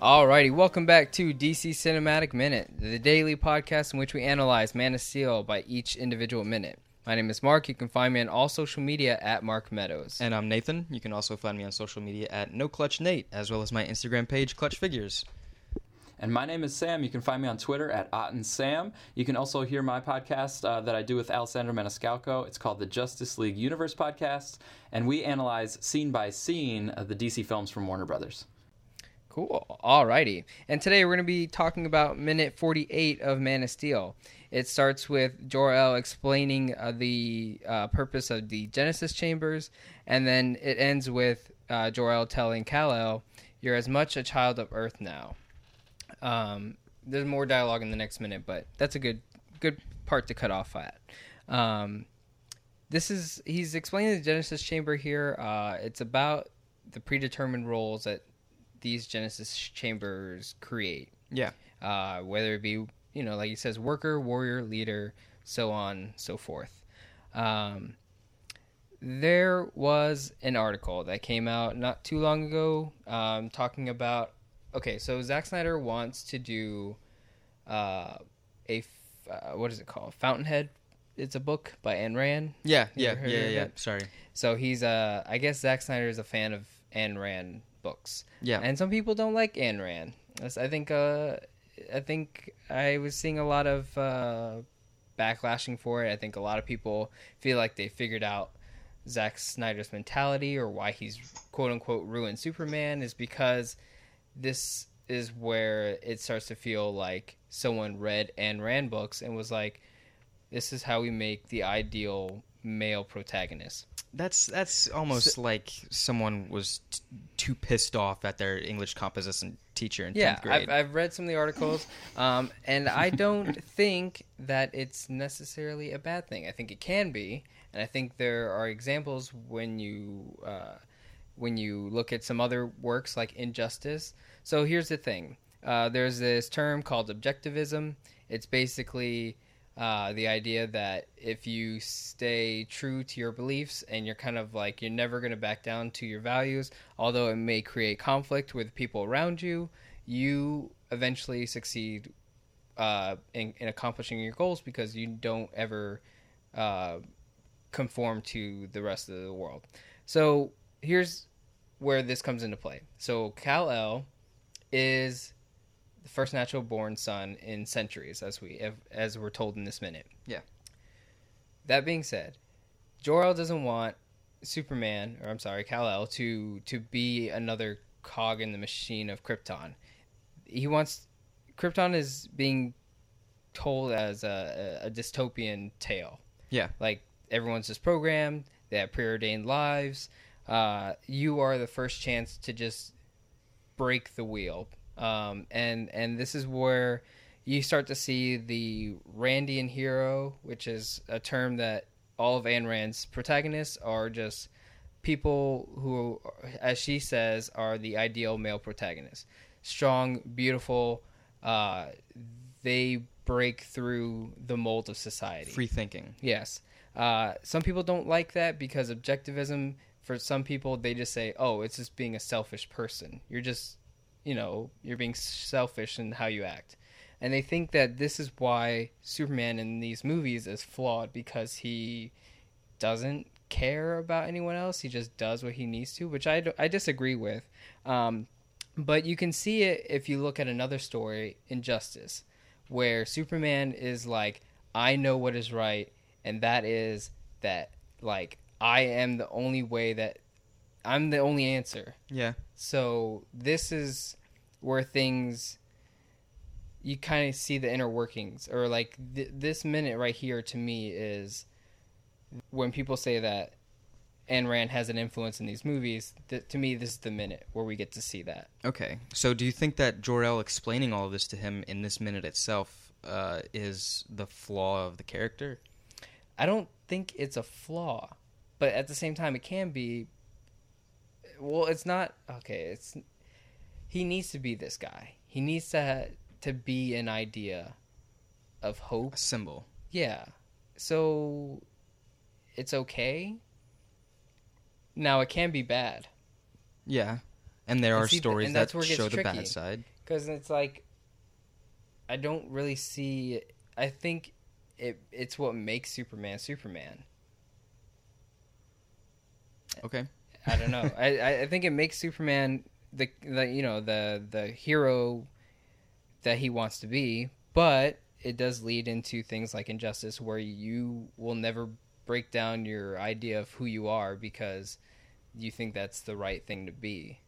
Alrighty, welcome back to DC Cinematic Minute, the daily podcast in which we analyze Man of Steel by each individual minute. My name is Mark. You can find me on all social media at Mark Meadows. And I'm Nathan. You can also find me on social media at No Clutch Nate, as well as my Instagram page, Clutch Figures. And my name is Sam. You can find me on Twitter at Otten Sam. You can also hear my podcast uh, that I do with Alessandro Maniscalco. It's called the Justice League Universe Podcast, and we analyze scene by scene uh, the DC films from Warner Brothers. Cool. Alrighty. And today we're going to be talking about minute 48 of Man of Steel. It starts with Jor-El explaining uh, the uh, purpose of the Genesis chambers, and then it ends with uh, Jor-El telling Kal-El, "You're as much a child of Earth now." Um, there's more dialogue in the next minute, but that's a good good part to cut off at. Um, this is he's explaining the Genesis chamber here. Uh, it's about the predetermined roles that these Genesis chambers create. Yeah. Uh, whether it be, you know, like he says, worker, warrior, leader, so on, so forth. Um, there was an article that came out not too long ago um, talking about. Okay, so Zack Snyder wants to do uh, a uh, what is it called? Fountainhead. It's a book by Ayn Rand. Yeah, You yeah, ever yeah, yeah. Sorry. So he's uh, I guess Zack Snyder is a fan of Ayn Rand books. Yeah. And some people don't like Ayn Rand. I think uh, I think I was seeing a lot of uh, backlashing for it. I think a lot of people feel like they figured out Zack Snyder's mentality or why he's quote unquote ruined Superman is because this is where it starts to feel like someone read Ayn Rand books and was like, this is how we make the ideal male protagonist. That's that's almost like someone was t- too pissed off at their English composition teacher in Yeah, 10th grade. I've, I've read some of the articles, um, and I don't think that it's necessarily a bad thing. I think it can be, and I think there are examples when you uh, when you look at some other works like Injustice. So here's the thing: uh, there's this term called objectivism. It's basically uh, the idea that if you stay true to your beliefs and you're kind of like you're never going to back down to your values, although it may create conflict with people around you, you eventually succeed uh, in, in accomplishing your goals because you don't ever uh, conform to the rest of the world. So here's where this comes into play. So Kal-El is the first natural born son in centuries, as we as we're told in this minute. Yeah. That being said, Jor-El doesn't want Superman, or I'm sorry, Kal-El, to to be another cog in the machine of Krypton. He wants Krypton is being told as a, a, a dystopian tale. Yeah. like everyone's just programmed. They have preordained lives. Uh, you are the first chance to just break the wheel, um, and and this is where you start to see the Randian hero, which is a term that all of Ayn Rand's protagonists are just people who, as she says, are the ideal male protagonists. Strong, beautiful. Uh, they break through the mold of society. Free thinking. Yes. Uh, some people don't like that because objectivism, for some people, they just say, oh, it's just being a selfish person. You're just, you know, you're being selfish in how you act. And they think that this is why Superman in these movies is flawed because he doesn't care about anyone else. He just does what he needs to, which I, I disagree with. Um, but you can see it if you look at another story, Injustice, where Superman is like, I know what is right, and that is that, like, I am the only way that I'm the only answer. Yeah. So this is where things you kind of see the inner workings, or like th- this minute right here to me is when people say that Ayn Rand has an influence in these movies. Th- to me, this is the minute where we get to see that. Okay. So do you think that Jor-El explaining all of this to him in this minute itself uh, is the flaw of the character? I don't think it's a flaw, but at the same time, it can be. Well, it's not okay. It's he needs to be this guy. He needs to to be an idea of hope. A symbol. Yeah. So it's okay. Now it can be bad. Yeah. And there And are see, stories that show the bad side. because it's like I don't really see. I think it it's what makes Superman Superman. Okay. I don't know. I I think it makes Superman the the you know the the hero that he wants to be, but it does lead into things like injustice where you will never break down your idea of who you are because you think that's the right thing to be,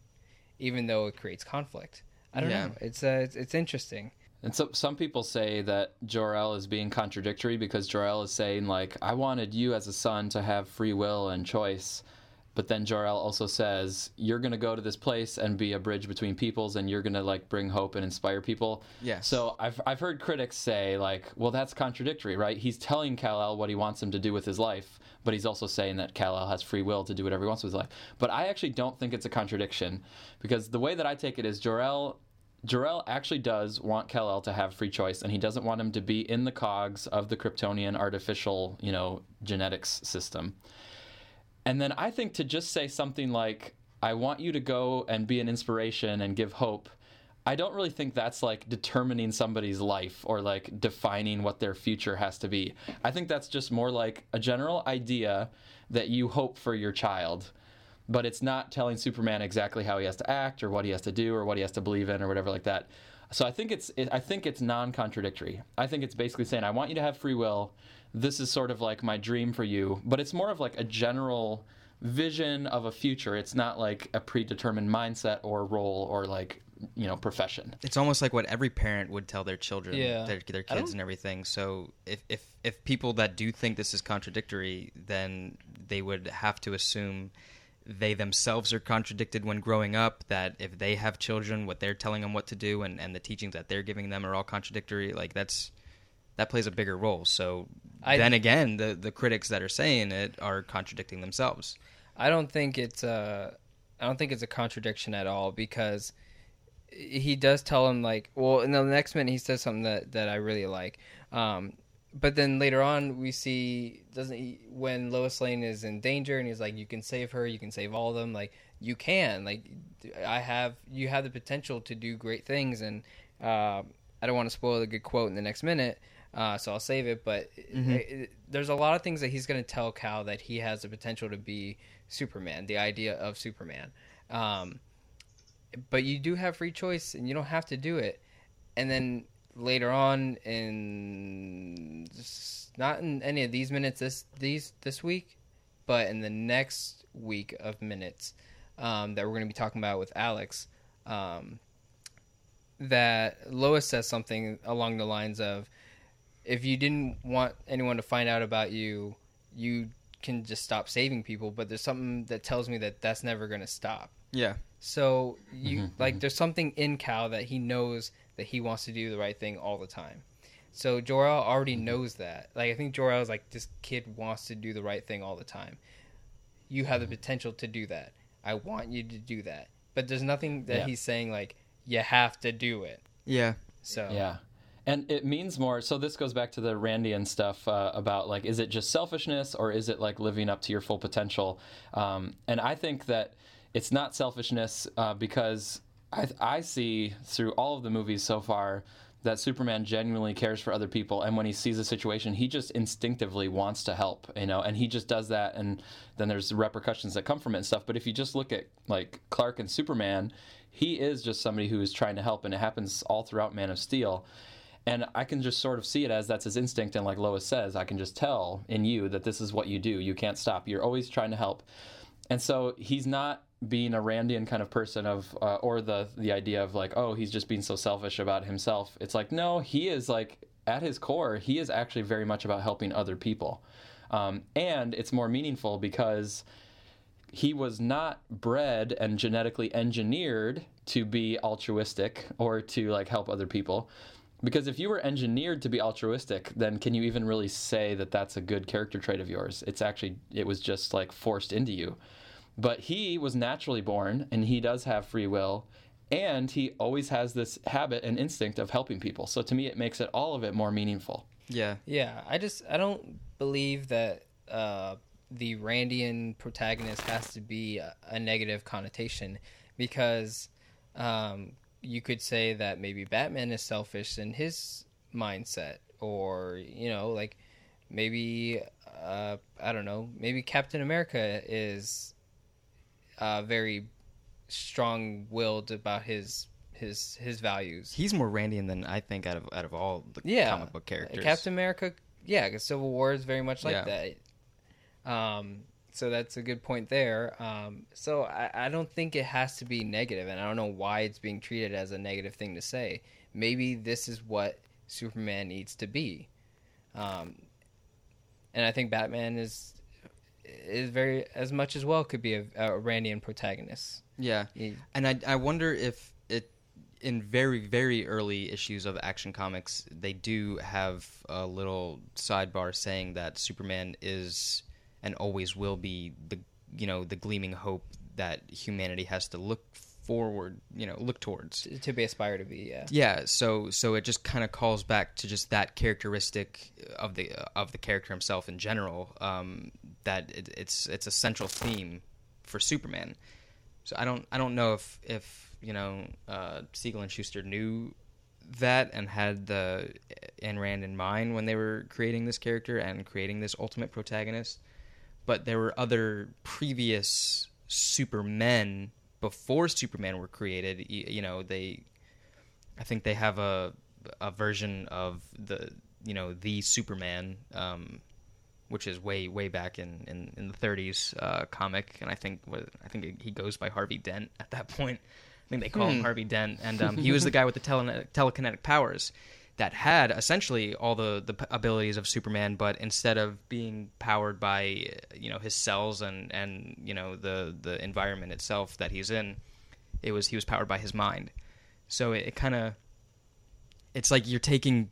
even though it creates conflict. I don't Yeah. know. It's uh, it's, it's interesting. And so some people say that Jor-El is being contradictory because Jor-El is saying like, I wanted you as a son to have free will and choice. But then Jor-El also says, you're going to go to this place and be a bridge between peoples and you're going to like bring hope and inspire people. Yes. So I've, I've heard critics say like, well, that's contradictory, right? He's telling Kal-El what he wants him to do with his life, but he's also saying that Kal-El has free will to do whatever he wants with his life. But I actually don't think it's a contradiction because the way that I take it is Jor-El Jor-El actually does want Kal-El to have free choice, and he doesn't want him to be in the cogs of the Kryptonian artificial, you know, genetics system. And then I think to just say something like, I want you to go and be an inspiration and give hope, I don't really think that's like determining somebody's life or like defining what their future has to be. I think that's just more like a general idea that you hope for your child but it's not telling Superman exactly how he has to act or what he has to do or what he has to believe in or whatever like that. So I think it's it, I think it's non-contradictory. I think it's basically saying I want you to have free will. This is sort of like my dream for you, but it's more of like a general vision of a future. It's not like a predetermined mindset or role or like you know profession. it's almost like what every parent would tell their children, Yeah. their, their kids, and everything. So if, if if people that do think this is contradictory, then they would have to assume they themselves are contradicted when growing up. That if they have children, what they're telling them what to do, and, and the teachings that they're giving them are all contradictory. Like that's that plays a bigger role. So I- then again, the the critics that are saying it are contradicting themselves. I don't think it's a, I don't think it's a contradiction at all because he does tell him like, well, in the next minute he says something that that I really like. Um, but then later on we see doesn't he when Lois Lane is in danger and he's like, you can save her, you can save all of them, like you can, like I have, you have the potential to do great things, and uh, I don't want to spoil the good quote in the next minute. Uh, so I'll save it, but Mhm. it- it- there's a lot of things that he's going to tell Cal that he has the potential to be Superman, the idea of Superman. Um, but you do have free choice, and you don't have to do it. And then later on, in not in any of these minutes this these this week, but in the next week of minutes um, that we're going to be talking about with Alex, um, that Lois says something along the lines of, "If you didn't want anyone to find out about you, you can just stop saving people." But there's something that tells me that that's never going to stop. Yeah. So you Mhm, like mm-hmm. there's something in Cal that he knows that he wants to do the right thing all the time. So Jor-El already mm-hmm. knows that. Like I think Jor-El is like this kid wants to do the right thing all the time. You have the mm-hmm. potential to do that. I want you to do that. But there's nothing that Yeah. he's saying like you have to do it. Yeah. So Yeah. And it means more. So this goes back to the Randian stuff uh, about like, is it just selfishness or is it like living up to your full potential? Um, and I think that it's not selfishness uh, because I, I see through all of the movies so far that Superman genuinely cares for other people, and when he sees a situation, he just instinctively wants to help, you know, and he just does that, and then there's repercussions that come from it and stuff. But if you just look at like Clark and Superman, he is just somebody who is trying to help, and it happens all throughout Man of Steel. And I can just sort of see it as that's his instinct, and like Lois says, I can just tell in you that this is what you do. You can't stop. You're always trying to help, and so he's not being a Randian kind of person of, uh, or the the idea of like, oh, he's just being so selfish about himself. It's like, no, he is like at his core, he is actually very much about helping other people, um, and it's more meaningful because he was not bred and genetically engineered to be altruistic or to like help other people because if you were engineered to be altruistic then can you even really say that that's a good character trait of yours? It's actually it was just like forced into you. But he was naturally born and he does have free will and he always has this habit and instinct of helping people. So to me it makes it all of it more meaningful. Yeah. Yeah, I just I don't believe that uh, the Randian protagonist has to be a, a negative connotation because um, you could say that maybe Batman is selfish in his mindset, or you know, like maybe uh, I don't know, maybe Captain America is uh, very strong-willed about his his his values. He's more Randian than I think out of out of all the yeah, comic book characters. Captain America, yeah, 'cause Civil War is very much like Yeah. that. Um, so that's a good point there. Um, so I, I don't think it has to be negative, and I don't know why it's being treated as a negative thing to say. Maybe this is what Superman needs to be, um, and I think Batman is is very as much as well could be a, a Randian protagonist. Yeah, He- and I I wonder if it in very very early issues of Action Comics they do have a little sidebar saying that Superman is and always will be the you know the gleaming hope that humanity has to look forward you know look towards. to, be aspired to be. Yeah, Yeah, so so it just kind of calls back to just that characteristic of the of the character himself in general. Um, that it, it's it's a central theme for Superman. So I don't I don't know if if you know uh, Siegel and Shuster knew that and had the Ayn Rand in mind when they were creating this character and creating this ultimate protagonist. But there were other previous Supermen before Superman were created. You, know they I think they have a a version of the you know the Superman, um, which is way way back in in, in the 30s uh, comic, and I think I think he goes by Harvey Dent at that point. I think they call him Hmm. Harvey Dent, and um, he was the guy with the tele- telekinetic powers that had essentially all the the abilities of Superman, but instead of being powered by you know his cells and and you know the the environment itself that he's in, it was he was powered by his mind. So it, it kind of it's like you're taking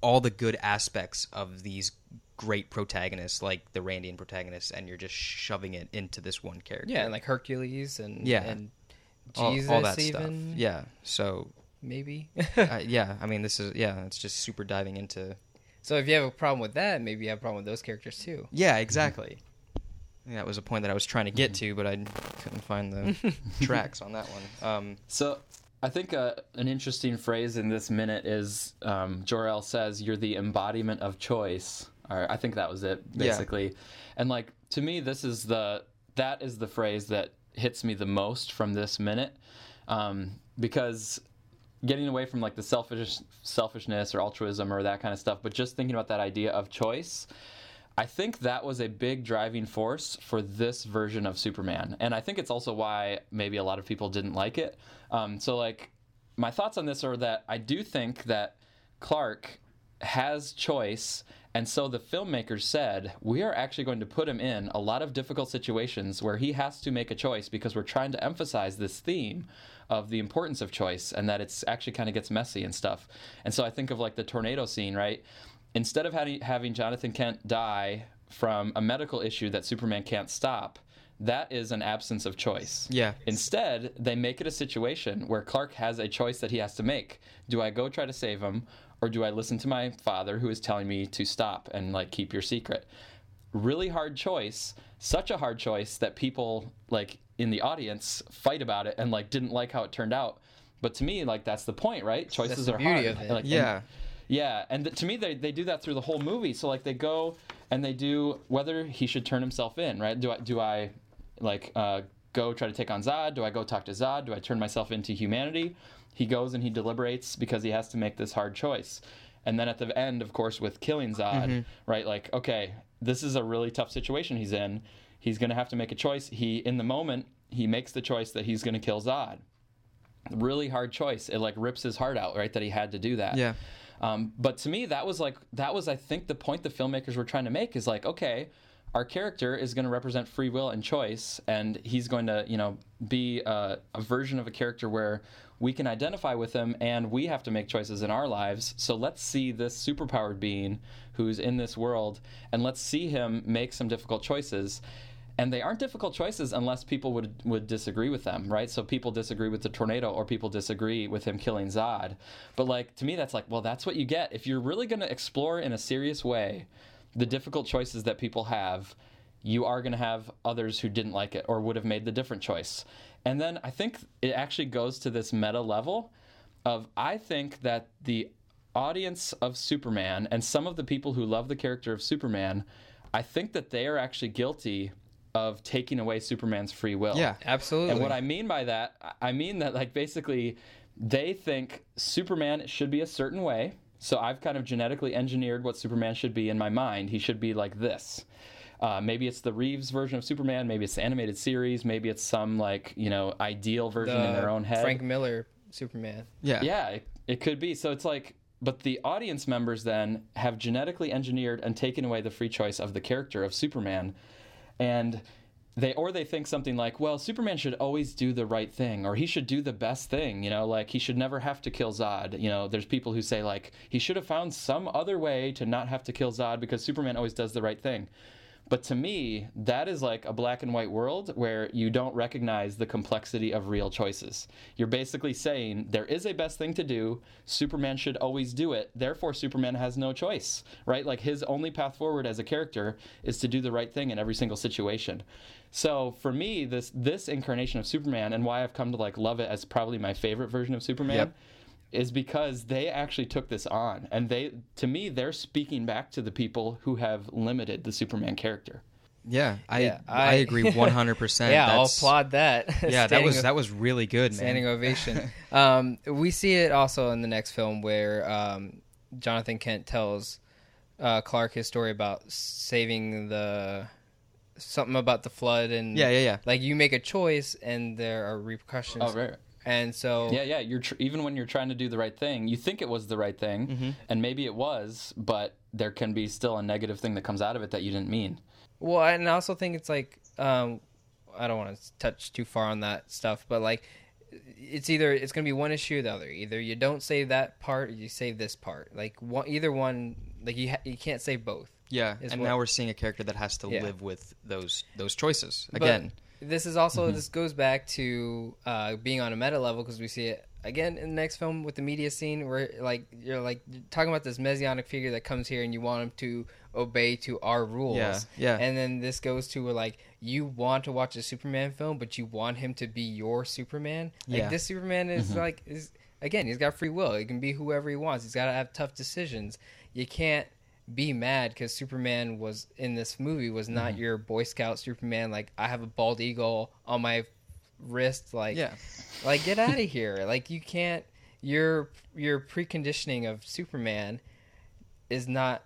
all the good aspects of these great protagonists, like the Randian protagonists, and you're just shoving it into this one character. yeah, and like Hercules and Yeah. and all, Jesus all that even stuff. Yeah. So maybe. uh, yeah, I mean, this is yeah, it's just super diving into. So if you have a problem with that, maybe you have a problem with those characters too. Yeah, exactly. Yeah, that was a point that I was trying to get to, but I couldn't find the tracks on that one. Um, So I think uh, an interesting phrase in this minute is um, Jor-El says, "You're the embodiment of choice." Or I think that was it, basically. Yeah. basically. And like to me, this is the that is the phrase that hits me the most from this minute, um, because getting away from like the selfish selfishness or altruism or that kind of stuff, but just thinking about that idea of choice. I think that was a big driving force for this version of Superman. And I think it's also why maybe a lot of people didn't like it. Um, so, like, my thoughts on this are that I do think that Clark has choice. And so the filmmakers said, we are actually going to put him in a lot of difficult situations where he has to make a choice because we're trying to emphasize this theme of the importance of choice and that it's actually kind of gets messy and stuff. And so I think of like the tornado scene, right? Instead of having, having Jonathan Kent die from a medical issue that Superman can't stop, that is an absence of choice. Yeah. Instead, they make it a situation where Clark has a choice that he has to make. Do I go try to save him or do I listen to my father who is telling me to stop and like keep your secret? Really hard choice, such a hard choice that people like in the audience fight about it and like didn't like how it turned out. But to me, like that's the point, right? Choices the are beauty hard. of it. Like, and- yeah. yeah, and th- to me, they, they do that through the whole movie. So like they go and they do whether he should turn himself in, right? Do I do I like uh, go try to take on Zod? Do I go talk to Zod? Do I turn myself into humanity? He goes and he deliberates because he has to make this hard choice. And then at the end, of course, with killing Zod, right? Like, okay, this is a really tough situation he's in. He's going to have to make a choice. He, in the moment, he makes the choice that he's going to kill Zod. Really hard choice. It like rips his heart out, right? That he had to do that. Yeah. Um, but to me, that was like that was I think the point the filmmakers were trying to make is like, okay, our character is going to represent free will and choice, and he's going to you know be a, a version of a character where we can identify with him, and we have to make choices in our lives. So let's see this superpowered being who's in this world, and let's see him make some difficult choices and they aren't difficult choices unless people would would disagree with them, right? So people disagree with the tornado, or people disagree with him killing Zod. But like to me, that's like, well, that's what you get if you're really going to explore in a serious way the difficult choices that people have. you are going to have others who didn't like it or would have made the different choice. And then I think it actually goes to this meta level of I think that the audience of Superman and some of the people who love the character of Superman, I think that they are actually guilty of taking away Superman's free will. Yeah. Absolutely. And what I mean by that, I mean that like basically they think Superman should be a certain way. So I've kind of genetically engineered what Superman should be in my mind. He should be like this. Uh, maybe it's the Reeves version of Superman. Maybe it's the animated series. Maybe it's some like you know ideal version in their own head. Frank Miller Superman. Yeah. Yeah, it, it could be. So it's like, but the audience members then have genetically engineered and taken away the free choice of the character of Superman, and they or they think something like, well, Superman should always do the right thing, or he should do the best thing. You know, like he should never have to kill Zod. You know, there's people who say like he should have found some other way to not have to kill Zod because Superman always does the right thing. But to me, that is like a black and white world where you don't recognize the complexity of real choices. You're basically saying there is a best thing to do, Superman should always do it, therefore Superman has no choice, right? Like his only path forward as a character is to do the right thing in every single situation. So for me, this this incarnation of Superman and why I've come to like love it as probably my favorite version of Superman Yep. Is because they actually took this on and they to me they're speaking back to the people who have limited the superman character Yeah, I Yeah, I, I- agree one hundred percent. yeah, I'll applaud that. Yeah, that was that was really good, man. standing ovation. um, we see it also in the next film where um, Jonathan Kent tells uh, Clark his story about saving the something about the flood and Yeah, yeah, yeah. Like you make a choice and there are repercussions. oh right And so yeah yeah you're tr- even when you're trying to do the right thing you think it was the right thing Mm-hmm. and maybe it was but there can be still a negative thing that comes out of it that you didn't mean Well, and I also think it's like um, I don't want to touch too far on that stuff, but like it's either it's going to be one issue or the other. Either you don't save that part, or you save this part. Like one, either one, like you ha- you can't save both. Yeah, and what- now we're seeing a character that has to Yeah. live with those those choices But again. This is also this goes back to uh, being on a meta level because we see it again in the next film with the media scene where like you're like you're talking about this messianic figure that comes here and you want him to obey to our rules. Yeah, yeah. And then this goes to where like you want to watch a Superman film, but you want him to be your Superman. Like Yeah. this Superman is like is again he's got free will. He can be whoever he wants. He's got to have tough decisions. You can't be mad because Superman was in this movie was not Mm-hmm. your Boy Scout Superman. Like I have a bald eagle on my wrist. Like Yeah. like get out of here. Like you can't. Your your preconditioning of Superman is not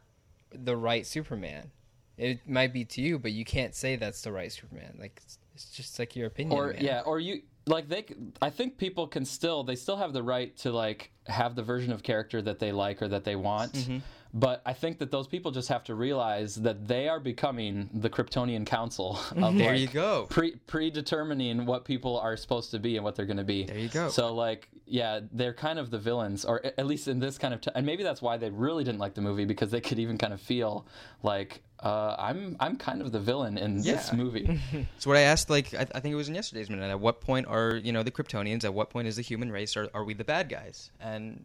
the right Superman. It might be to you, but you can't say that's the right Superman. Like it's, it's just like your opinion. or man. yeah or you like they i think people can still they still have the right to like have the version of character that they like or that they want Mm-hmm. But i think that those people just have to realize that they are becoming the kryptonian council of There like, you go. pre predetermining what people are supposed to be and what they're going to be There you go. so like yeah they're kind of the villains or at least in this kind of t- and maybe that's why they really didn't like the movie because they could even kind of feel like uh, i'm i'm kind of the villain in this movie So what I asked, like I, I think it was in yesterday's minute. At what point are you know the Kryptonians? At what point is the human race? Are are we the bad guys? And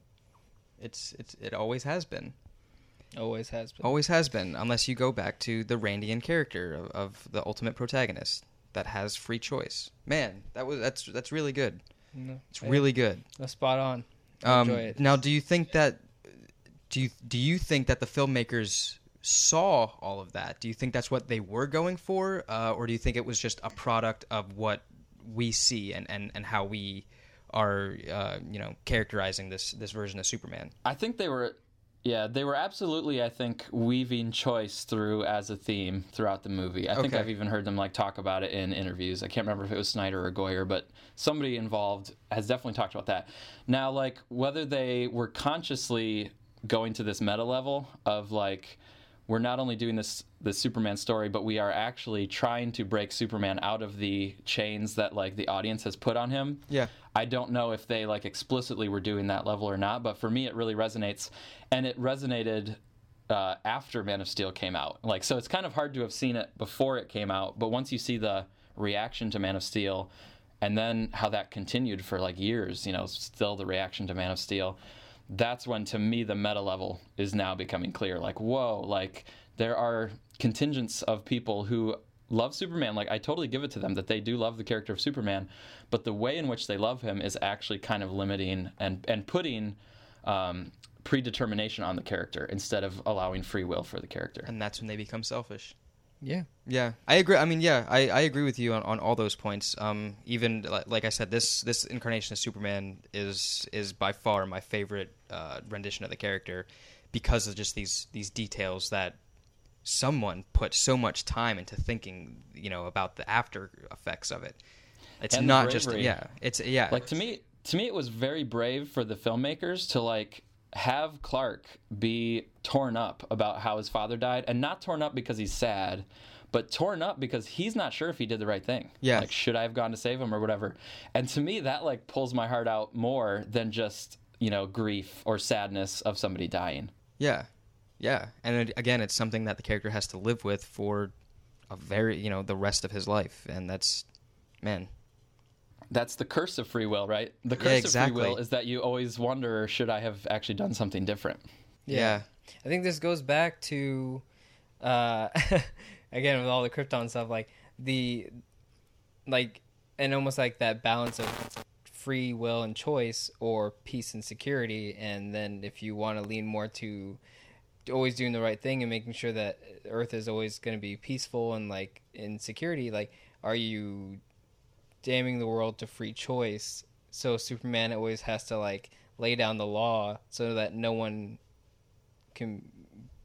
it's it's it always has been, always has been. always has been. Unless you go back to the Randian character of, of the ultimate protagonist that has free choice. Man, that was that's that's really good. No, It's yeah, really good. that's spot on. I Um, enjoy it. now, do you think that do you do you think that the filmmakers saw all of that? Do you think that's what they were going for, uh, or do you think it was just a product of what we see and, and, and how we are uh, you know characterizing this this version of Superman? I think they were, yeah, they were absolutely, I think, weaving choice through as a theme throughout the movie. I think I've even heard them like talk about it in interviews. I can't remember if it was Snyder or Goyer, but somebody involved has definitely talked about that. Now, like whether they were consciously going to this meta level of like we're not only doing this this Superman story, but we are actually trying to break Superman out of the chains that like the audience has put on him. Yeah. I don't know if they like explicitly were doing that level or not, but for me it really resonates, and it resonated uh, after Man of Steel came out. Like, so it's kind of hard to have seen it before it came out, but once you see the reaction to Man of Steel, and then how that continued for like years, you know, still the reaction to Man of Steel, that's when to me the meta level is now becoming clear. Like, whoa, like there are contingents of people who love Superman. Like I totally give it to them that they do love the character of Superman, but the way in which they love him is actually kind of limiting and and putting um, predetermination on the character instead of allowing free will for the character. and that's when they become selfish. Yeah. Yeah, I agree. I mean, yeah, I, I agree with you on, on all those points. Um, even like, like I said, this this incarnation of Superman is is by far my favorite uh, rendition of the character because of just these these details that someone put so much time into thinking, you know, about the after effects of it. It's And the not just yeah, it's yeah. like to me to me it was very brave for the filmmakers to like have Clark be torn up about how his father died and not torn up because he's sad but torn up because he's not sure if he did the right thing. Yeah. like should i have gone to save him or whatever? And to me that like pulls my heart out more than just you know grief or sadness of somebody dying. Yeah, yeah, and it, again, it's something that the character has to live with for a very you know the rest of his life, and that's man, that's the curse of free will right the curse Yeah, of free will is that you always wonder should i have actually done something different yeah. I think this goes back to, uh, again with all the Krypton stuff, like the, like, and almost like that balance of free will and choice, or peace and security. And then if you want to lean more to always doing the right thing and making sure that Earth is always going to be peaceful and like in security, like, are you damning the world to free choice? So Superman always has to like lay down the law so that no one can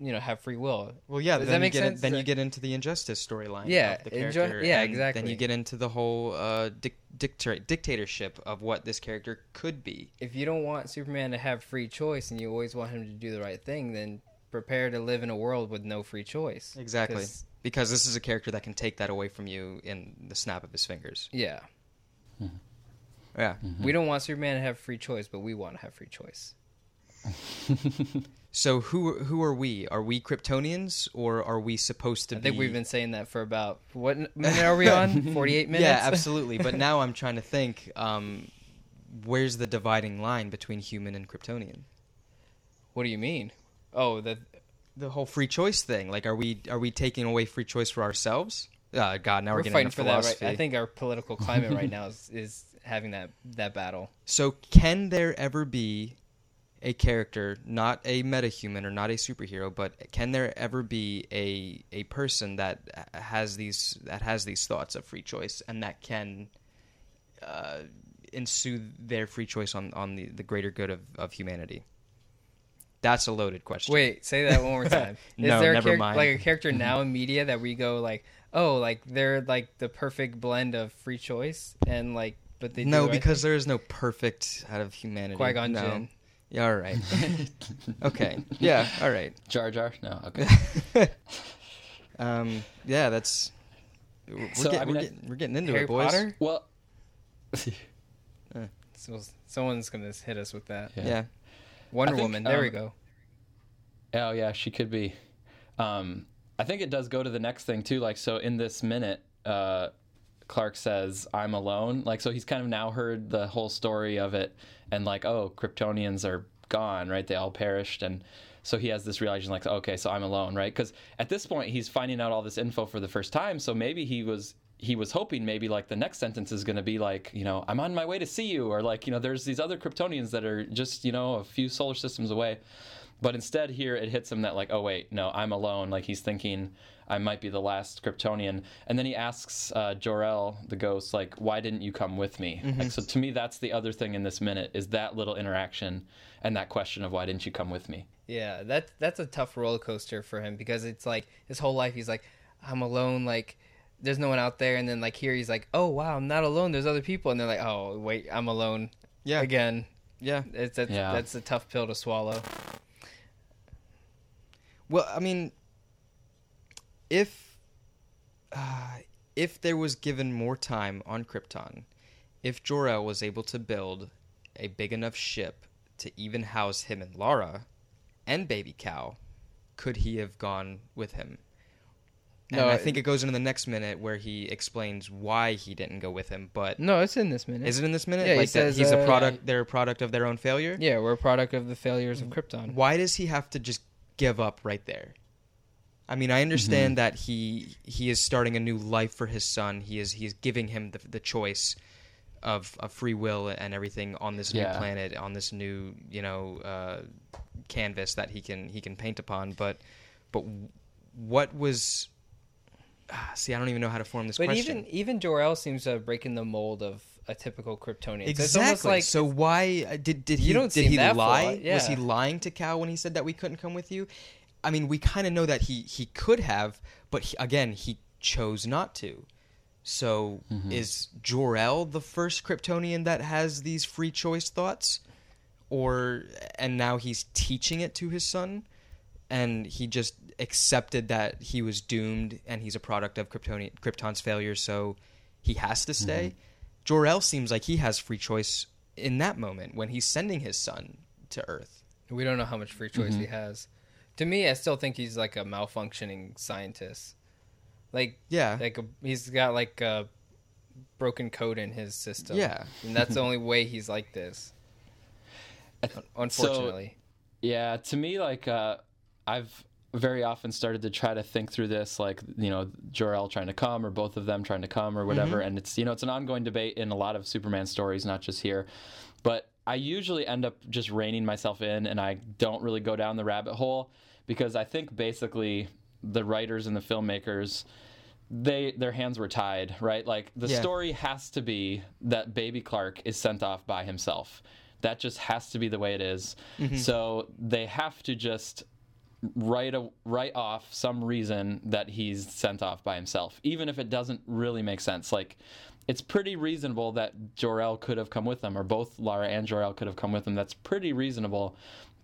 you know have free will. Well, yeah. Does then that make you get in- sense? then you get into the injustice storyline. Yeah, of the inju- character, yeah, and Then you get into the whole uh, dic- dicta- dictatorship of what this character could be. If you don't want Superman to have free choice and you always want him to do the right thing, then prepare to live in a world with no free choice. Exactly. 'Cause- this is a character that can take that away from you in the snap of his fingers. Yeah. Yeah. We don't want Superman to have free choice, but we want to have free choice. So who who are we? Are we Kryptonians or are we supposed to I be? think we've been saying that for about what minute are we on? Forty eight minutes. Yeah, absolutely. but now I'm trying to think. Um, where's the dividing line between human and Kryptonian? what do you mean? Oh, that The whole free choice thing. Like, are we are we taking away free choice for ourselves? Uh, God, now we're, we're getting fighting into for that. Right? philosophy. I think our political climate right now is, is having that that battle. So, can there ever be a character, not a metahuman or not a superhero, but can there ever be a a person that has these that has these thoughts of free choice and that can uh, ensue their free choice on on the, the greater good of, of humanity? That's a loaded question. Wait, say that one more time. Is No, there a never charac- mind. like a character now in media that we go like, oh, like they're like the perfect blend of free choice and like, but they no, the right because there is no perfect out of humanity. Qui Gon no. Jinn. Yeah, all right. okay. Yeah, all right. jar jar no okay um, yeah, that's. We're, So, get- I mean, we're, I- getting, we're getting into Harry it, boys. Potter. well So someone's gonna hit us with that. Yeah. Yeah. Wonder think, Woman. There we um, go. Oh yeah, she could be. Um, I think it does go to the next thing too. Like so, in this minute, uh, Clark says, "I'm alone." Like so, he's kind of now heard the whole story of it, and like, oh, Kryptonians are gone, right? They all perished, and so he has this realization, like, okay, so I'm alone, right? Because at this point, he's finding out all this info for the first time. So maybe he was he was hoping maybe like the next sentence is going to be like, you know, I'm on my way to see you, or like, you know, there's these other Kryptonians that are just you know a few solar systems away. But instead, here it hits him that like, oh wait, no, I'm alone. Like he's thinking I might be the last Kryptonian, and then he asks uh, Jor-El, the ghost, like, why didn't you come with me? Like, so to me, that's the other thing in this minute is that little interaction and that question of why didn't you come with me? Yeah, that that's a tough roller coaster for him because it's like his whole life he's like, I'm alone. Like, there's no one out there, and then like here he's like, oh wow, I'm not alone. There's other people, and they're like, oh wait, I'm alone Yeah. again. Yeah. It's that's, Yeah. that's a tough pill to swallow. Well, I mean, if uh, if there was given more time on Krypton, if Jor-El was able to build a big enough ship to even house him and Lara and Baby Cow, could he have gone with him? And No, I think it goes into the next minute where he explains why he didn't go with him. But No, it's in this minute. is it in this minute? Yeah, he like that says, he's a uh, product. They're a product of their own failure. Yeah, we're a product of the failures of Krypton. Why does he have to just give up right there? I mean, I understand that he he is starting a new life for his son. He is he is giving him the the choice of of free will and everything on this new Yeah. planet, on this new you know uh, canvas that he can he can paint upon. But but what was ah, see? I don't even know how to form this But question. even even Jor-El seems to have breaking the mold of a typical Kryptonian. So Exactly. It's almost like so why uh, did did he did he lie? full, Was he lying to Cal when he said that we couldn't come with you? I mean, we kind of know that he he could have, but he, again, he chose not to. So is Jor-El the first Kryptonian that has these free choice thoughts, or and now he's teaching it to his son, and he just accepted that he was doomed and he's a product of Kryptonian, Krypton's failure, so he has to stay. Jor-El seems like he has free choice in that moment when he's sending his son to Earth. we don't know how much free choice he Mm-hmm. has. To me, I still think he's like a malfunctioning scientist. Like Yeah. like a, he's got like a broken code in his system. Yeah. and that's the only way he's like this. Unfortunately, Yeah, to me, like uh, I've very often started to try to think through this, like you know, Jor-El trying to come, or both of them trying to come, or whatever. Mm-hmm. And it's you know, it's an ongoing debate in a lot of Superman stories, not just here. But I usually end up just reining myself in, and I don't really go down the rabbit hole because I think basically the writers and the filmmakers they their hands were tied, right? Like the Yeah. story has to be that baby Clark is sent off by himself. That just has to be the way it is. Mm-hmm. So they have to just write a write off some reason that he's sent off by himself, even if it doesn't really make sense. Like it's pretty reasonable that Jor-El could have come with them, or both Lara and Jor-El could have come with them. That's pretty reasonable,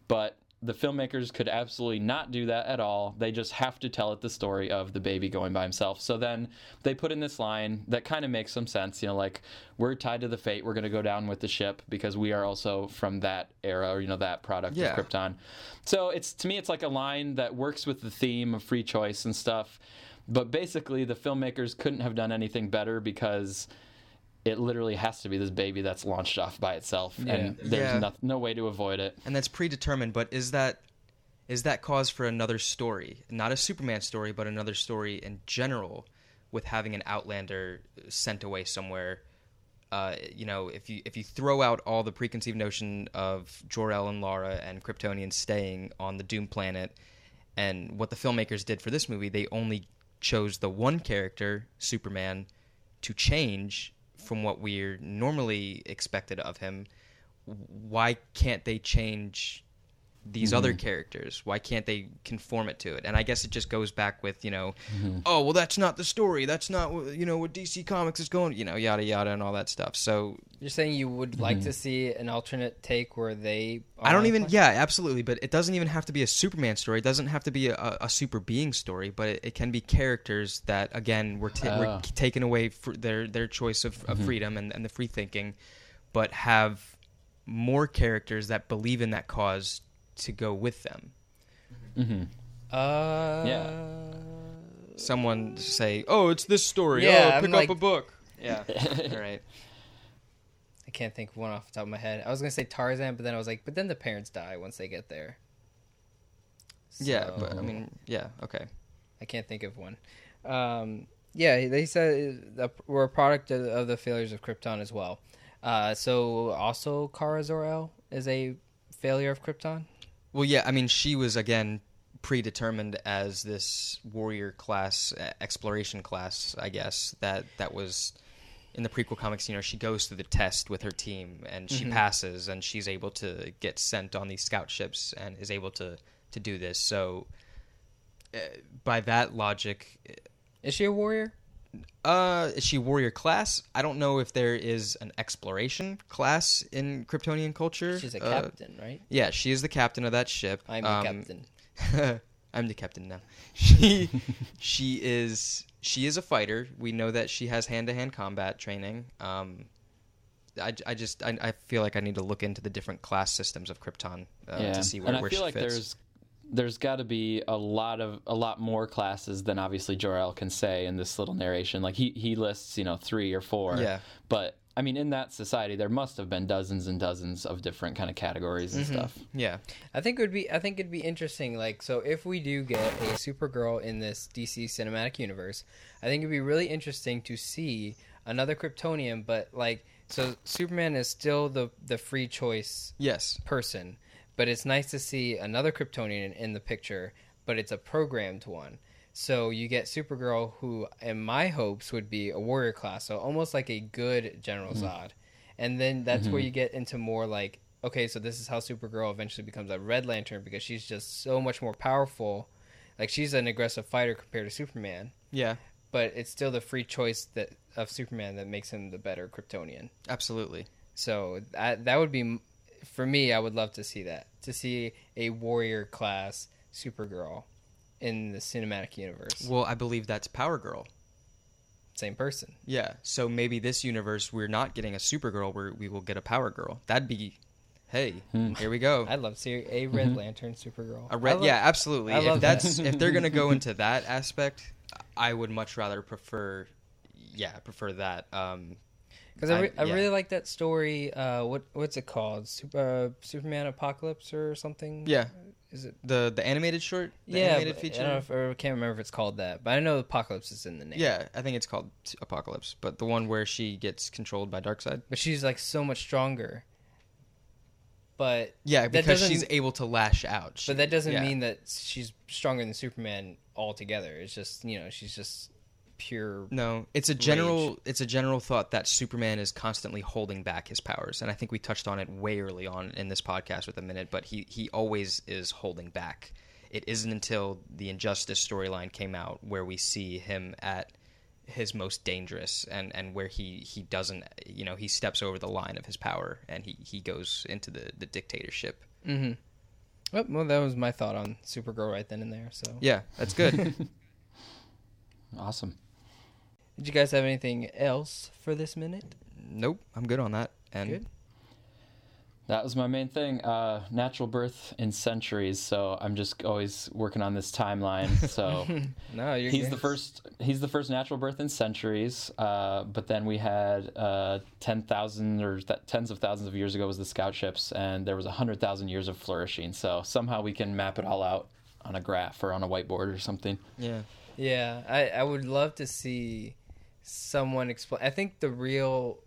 but the filmmakers could absolutely not do that at all. They just have to tell it the story of the baby going by himself. So then they put in this line that kind of makes some sense. You know, like we're tied to the fate. We're going to go down with the ship because we are also from that era, or you know, that product Yeah. of Krypton. So it's to me, it's like a line that works with the theme of free choice and stuff. But basically, the filmmakers couldn't have done anything better because it literally has to be this baby that's launched off by itself, and there's Yeah. no, no way to avoid it. and that's predetermined. But is that is that cause for another story, not a Superman story, but another story in general, with having an Outlander sent away somewhere? Uh, you know, if you if you throw out all the preconceived notion of Jor-El and Lara and Kryptonians staying on the Doom planet, and what the filmmakers did for this movie, they only chose the one character, Superman, to change from what we're normally expected of him. Why can't they change these other mm-hmm. characters? Why can't they conform it to it? And I guess it just goes back with you know, mm-hmm. oh well, that's not the story. That's not you know what DC Comics is going. You know, yada yada and all that stuff. So you're saying you would like mm-hmm. to see an alternate take where they. I don't even. Yeah, absolutely. But it doesn't even have to be a Superman story. It doesn't have to be a, a super being story. But it, it can be characters that again were, ta- were Oh. taken away for their their choice of, of freedom and, and the free thinking, but have more characters that believe in that cause to go with them. Uh, Yeah. Someone say, "Oh, it's this story. Yeah, oh, I'm pick like- up a book." Yeah. all right. I can't think of one off the top of my head. I was gonna say Tarzan, but then I was like, but then the parents die once they get there. Yeah, but I mean, yeah, okay. I can't think of one. Um, yeah, they said that we're a product of, of the failures of Krypton as well. Uh, so also Kara Zor-El is a failure of Krypton. Well, yeah, I mean, she was again predetermined as this warrior class, uh, exploration class, I guess. That that was in the prequel comics. You know, she goes through the test with her team, and she passes, and she's able to get sent on these scout ships, and is able to to do this. So, uh, by that logic, Is she a warrior? Uh, is she warrior class? I don't know if there is an exploration class in Kryptonian culture. She's a Uh, captain, right? yeah, she is the captain of that ship. I'm the Um, captain. I'm the captain now. She she is she is a fighter. We know that she has hand to hand combat training. Um, I, I just I, I feel like I need to look into the different class systems of Krypton uh, yeah, to see where, and I where feel she like fits. there's there's got to be a lot of a lot more classes than obviously Jor-El can say in this little narration. Like he he lists you know three or four, Yeah. but I mean, in that society, there must have been dozens and dozens of different kind of categories and mm-hmm. stuff. Yeah. I think it would be I think it'd be interesting like so if we do get a Supergirl in this DC cinematic universe, I think it'd be really interesting to see another Kryptonian but like so Superman is still the the free choice Yes. person, but it's nice to see another Kryptonian in the picture, but it's a programmed one. So you get Supergirl, who in my hopes would be a warrior class, so almost like a good General mm-hmm. Zod, and then that's where mm-hmm. you get into more like, okay, so this is how Supergirl eventually becomes a Red Lantern because she's just so much more powerful. Like she's an aggressive fighter compared to Superman, Yeah. but it's still the free choice that of Superman that makes him the better Kryptonian. Absolutely. So that that would be for me. I would love to see that to see a warrior class Supergirl in the cinematic universe. Well, I believe that's Power Girl. Same person. Yeah. So maybe this universe we're not getting a Supergirl, where we will get a Power Girl. That'd be, hey, here we go. I'd love to see a Red Lantern Supergirl. A red, love- yeah, absolutely. I if love that's that. if they're gonna go into that aspect, I would much rather prefer, yeah, prefer that. Um, Because I, re- I- I, yeah. really like that story. Uh, what what's it called? Super, uh, Superman Apocalypse or something? yeah, Is it? the the animated short, the yeah, animated feature. I, don't know if, I can't remember if it's called that, but I know Apocalypse is in the name. yeah, I think it's called Apocalypse, but the one where she gets controlled by Darkseid. but she's like so much stronger. But Yeah, because she's able to lash out. She- But that doesn't yeah. mean that she's stronger than Superman altogether. It's just you know she's just pure. No, it's a general it's a general thought that Superman is constantly holding back his powers, and I think we touched on it way early on in this podcast with a minute. But he he always is holding back. It isn't until the Injustice storyline came out where we see him at his most dangerous and and where he he doesn't you know he steps over the line of his power and he he goes into the the dictatorship. Mm-hmm. Oh, well, that was my thought on Supergirl right then and there. So, Yeah, that's good. Awesome. Did you guys have anything else for this minute? nope, I'm good on that. And Good. That was my main thing. Uh, natural birth in centuries. So I'm just always working on this timeline. So No, you're. he's good. the first. He's the first natural birth in centuries. Uh, but then we had uh, ten thousand or th- tens of thousands of years ago was the scout ships, and there was hundred thousand years of flourishing. So somehow we can map it all out on a graph or on a whiteboard or something. yeah. Yeah, I, I would love to see someone explain. I think the real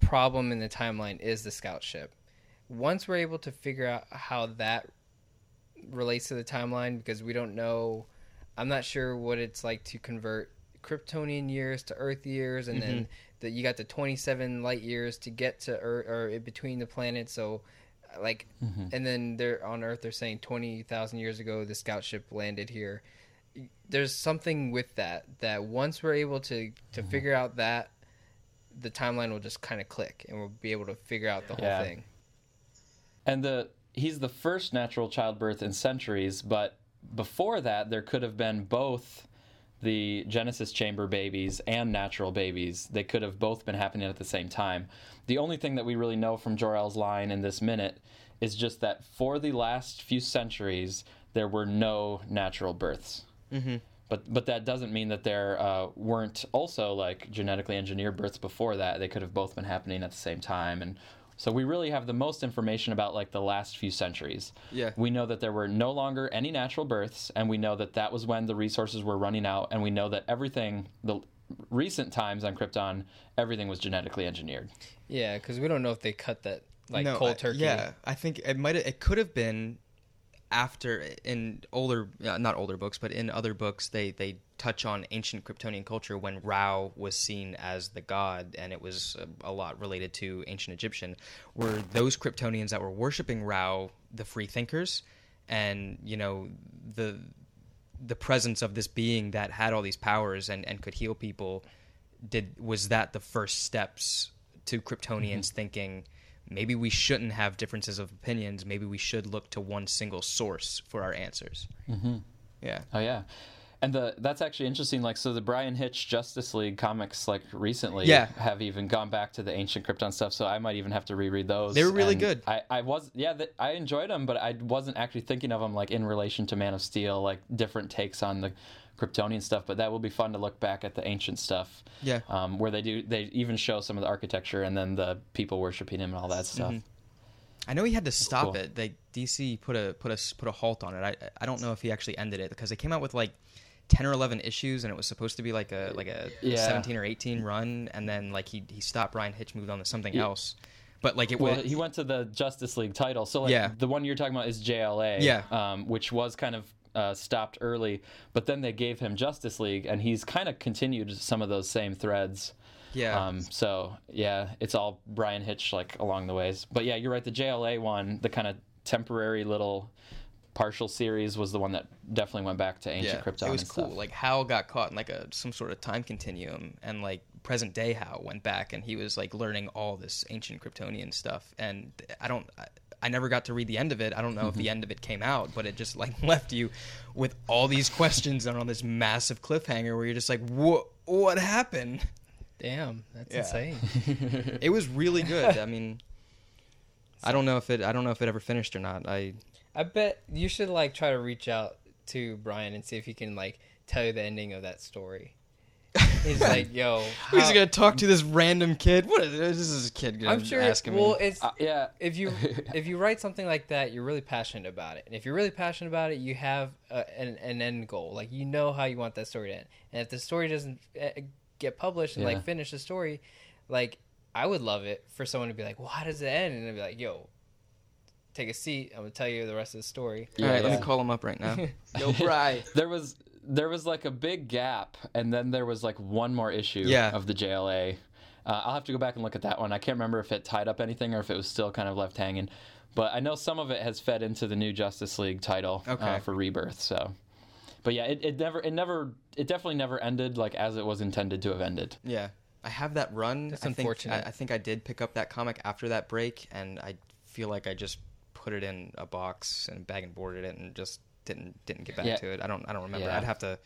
problem in the timeline is the scout ship. Once we're able to figure out how that relates to the timeline, because we don't know, I'm not sure what it's like to convert Kryptonian years to Earth years, and then mm-hmm. that you got the 27 light years to get to Earth or between the planets. So, like, mm-hmm. and then they're on Earth. They're saying 20,000 years ago the scout ship landed here there's something with that that once we're able to to mm-hmm. figure out that the timeline will just kind of click and we'll be able to figure out the whole Yeah. thing And the he's the first natural childbirth in centuries, but before that there could have been both the Genesis chamber babies and natural babies. They could have both been happening at the same time. The only thing that we really know from Jor-El's line in this minute is just that for the last few centuries there were no natural births. Mm-hmm. But but that doesn't mean that there uh, weren't also like genetically engineered births before that. They could have both been happening at the same time, and so we really have the most information about like the last few centuries. Yeah. We know that there were no longer any natural births, and we know that that was when the resources were running out, and we know that everything the recent times on Krypton, everything was genetically engineered. yeah because we don't know if they cut that like No, cold I- turkey yeah, I think it might. It could have been after in older, uh, not older books, but in other books, they they touch on ancient Kryptonian culture when Ra was seen as the god, and it was a, a lot related to ancient Egyptian. Were those Kryptonians that were worshiping Ra the free thinkers, and you know the the presence of this being that had all these powers and, and could heal people did was that the first steps to Kryptonians thinking maybe we shouldn't have differences of opinions maybe we should look to one single source for our answers Mm-hmm. yeah Oh yeah, And the that's actually interesting. Like, so the Bryan Hitch Justice League comics, like recently, Yeah. have even gone back to the ancient Krypton stuff. So I might even have to reread those. They were really And good. I, I was, yeah, th- I enjoyed them, but I wasn't actually thinking of them like in relation to Man of Steel, like different takes on the Kryptonian stuff. But that will be fun to look back at the ancient stuff. Yeah. Um, where they do, they even show some of the architecture and then the people worshiping him and all that stuff. I know he had to stop cool. it. They DC put a put a put a halt on it. I I don't know if he actually ended it because they came out with like ten or eleven issues and it was supposed to be like a like a Yeah. seventeen or eighteen run and then like he he stopped. Bryan Hitch moved on to something Yeah. else. But like it Well, was he went to the Justice League title. So like, Yeah. the one you're talking about is JLA, Yeah. um, which was kind of uh, stopped early, but then they gave him Justice League, and he's kind of continued some of those same threads. yeah Um, so yeah, it's all Bryan Hitch like along the ways. But yeah, you're right. The JLA one, the kind of temporary little partial series, was the one that definitely went back to ancient yeah Krypton. it was cool. Stuff. Like Hal got caught in like a some sort of time continuum and like present day Hal went back and he was like learning all this ancient Kryptonian stuff and I don't. I, never got to read the end of it. I don't know if the mm-hmm. end of it came out, but it just like left you with all these questions and on this massive cliffhanger where you're just like, "What? What happened?" Damn, that's Yeah. insane. It was really good. I mean, I don't know if it. I don't know if it ever finished or not. I I bet you should like try to reach out to Bryan and see if he can like tell you the ending of that story. He's like, yo, He's how- gonna talk to this random kid. What is this? Is a kid gonna I'm sure. ask him? well, it's Uh, yeah, if you if you write something like that, you're really passionate about it, and if you're really passionate about it, you have a, an, an end goal. Like you know how you want that story to end, and if the story doesn't uh, get published and Yeah. like finish the story, like I would love it for someone to be like, "Well, how does it end?" And I'd be like, "Yo, take a seat. I'm gonna tell you the rest of the story." All right, let me call him up right now. Yo, Bry. there was there was like a big gap, and then there was like one more issue Yeah. of the JLA. Uh, I'll have to go back and look at that one. I can't remember if it tied up anything or if it was still kind of left hanging. But I know some of it has fed into the new Justice League title Okay. uh, for Rebirth. So, but yeah, it, it never, it never, it definitely never ended like as it was intended to have ended. Yeah, I have that run. That's I think, unfortunate. I, I think I did pick up that comic after that break, and I feel like I just put it in a box and bag and boarded it, and just didn't didn't get back Yeah. to it. I don't I don't remember. Yeah. I'd have to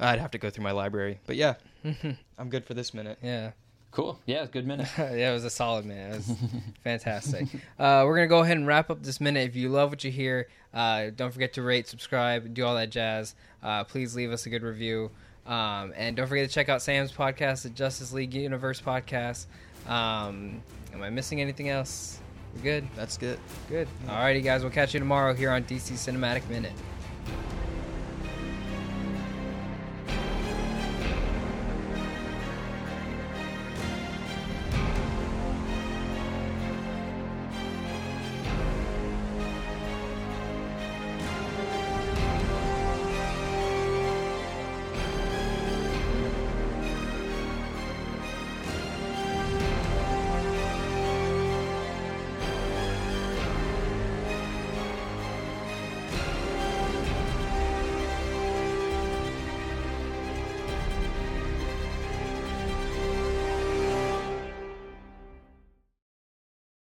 I'd have to go through my library. But yeah, I'm good for this minute. Yeah. Cool. Yeah, good minute. yeah, it was a solid minute. It was fantastic. Uh, we're gonna go ahead and wrap up this minute. If you love what you hear, uh, don't forget to rate, subscribe, do all that jazz. Uh, please leave us a good review, um, and don't forget to check out Sam's podcast, the Justice League Universe podcast. Um, am I missing anything else? We're good. That's good. Good. Yeah. Alrighty, guys. We'll catch you tomorrow here on DC Cinematic Minute.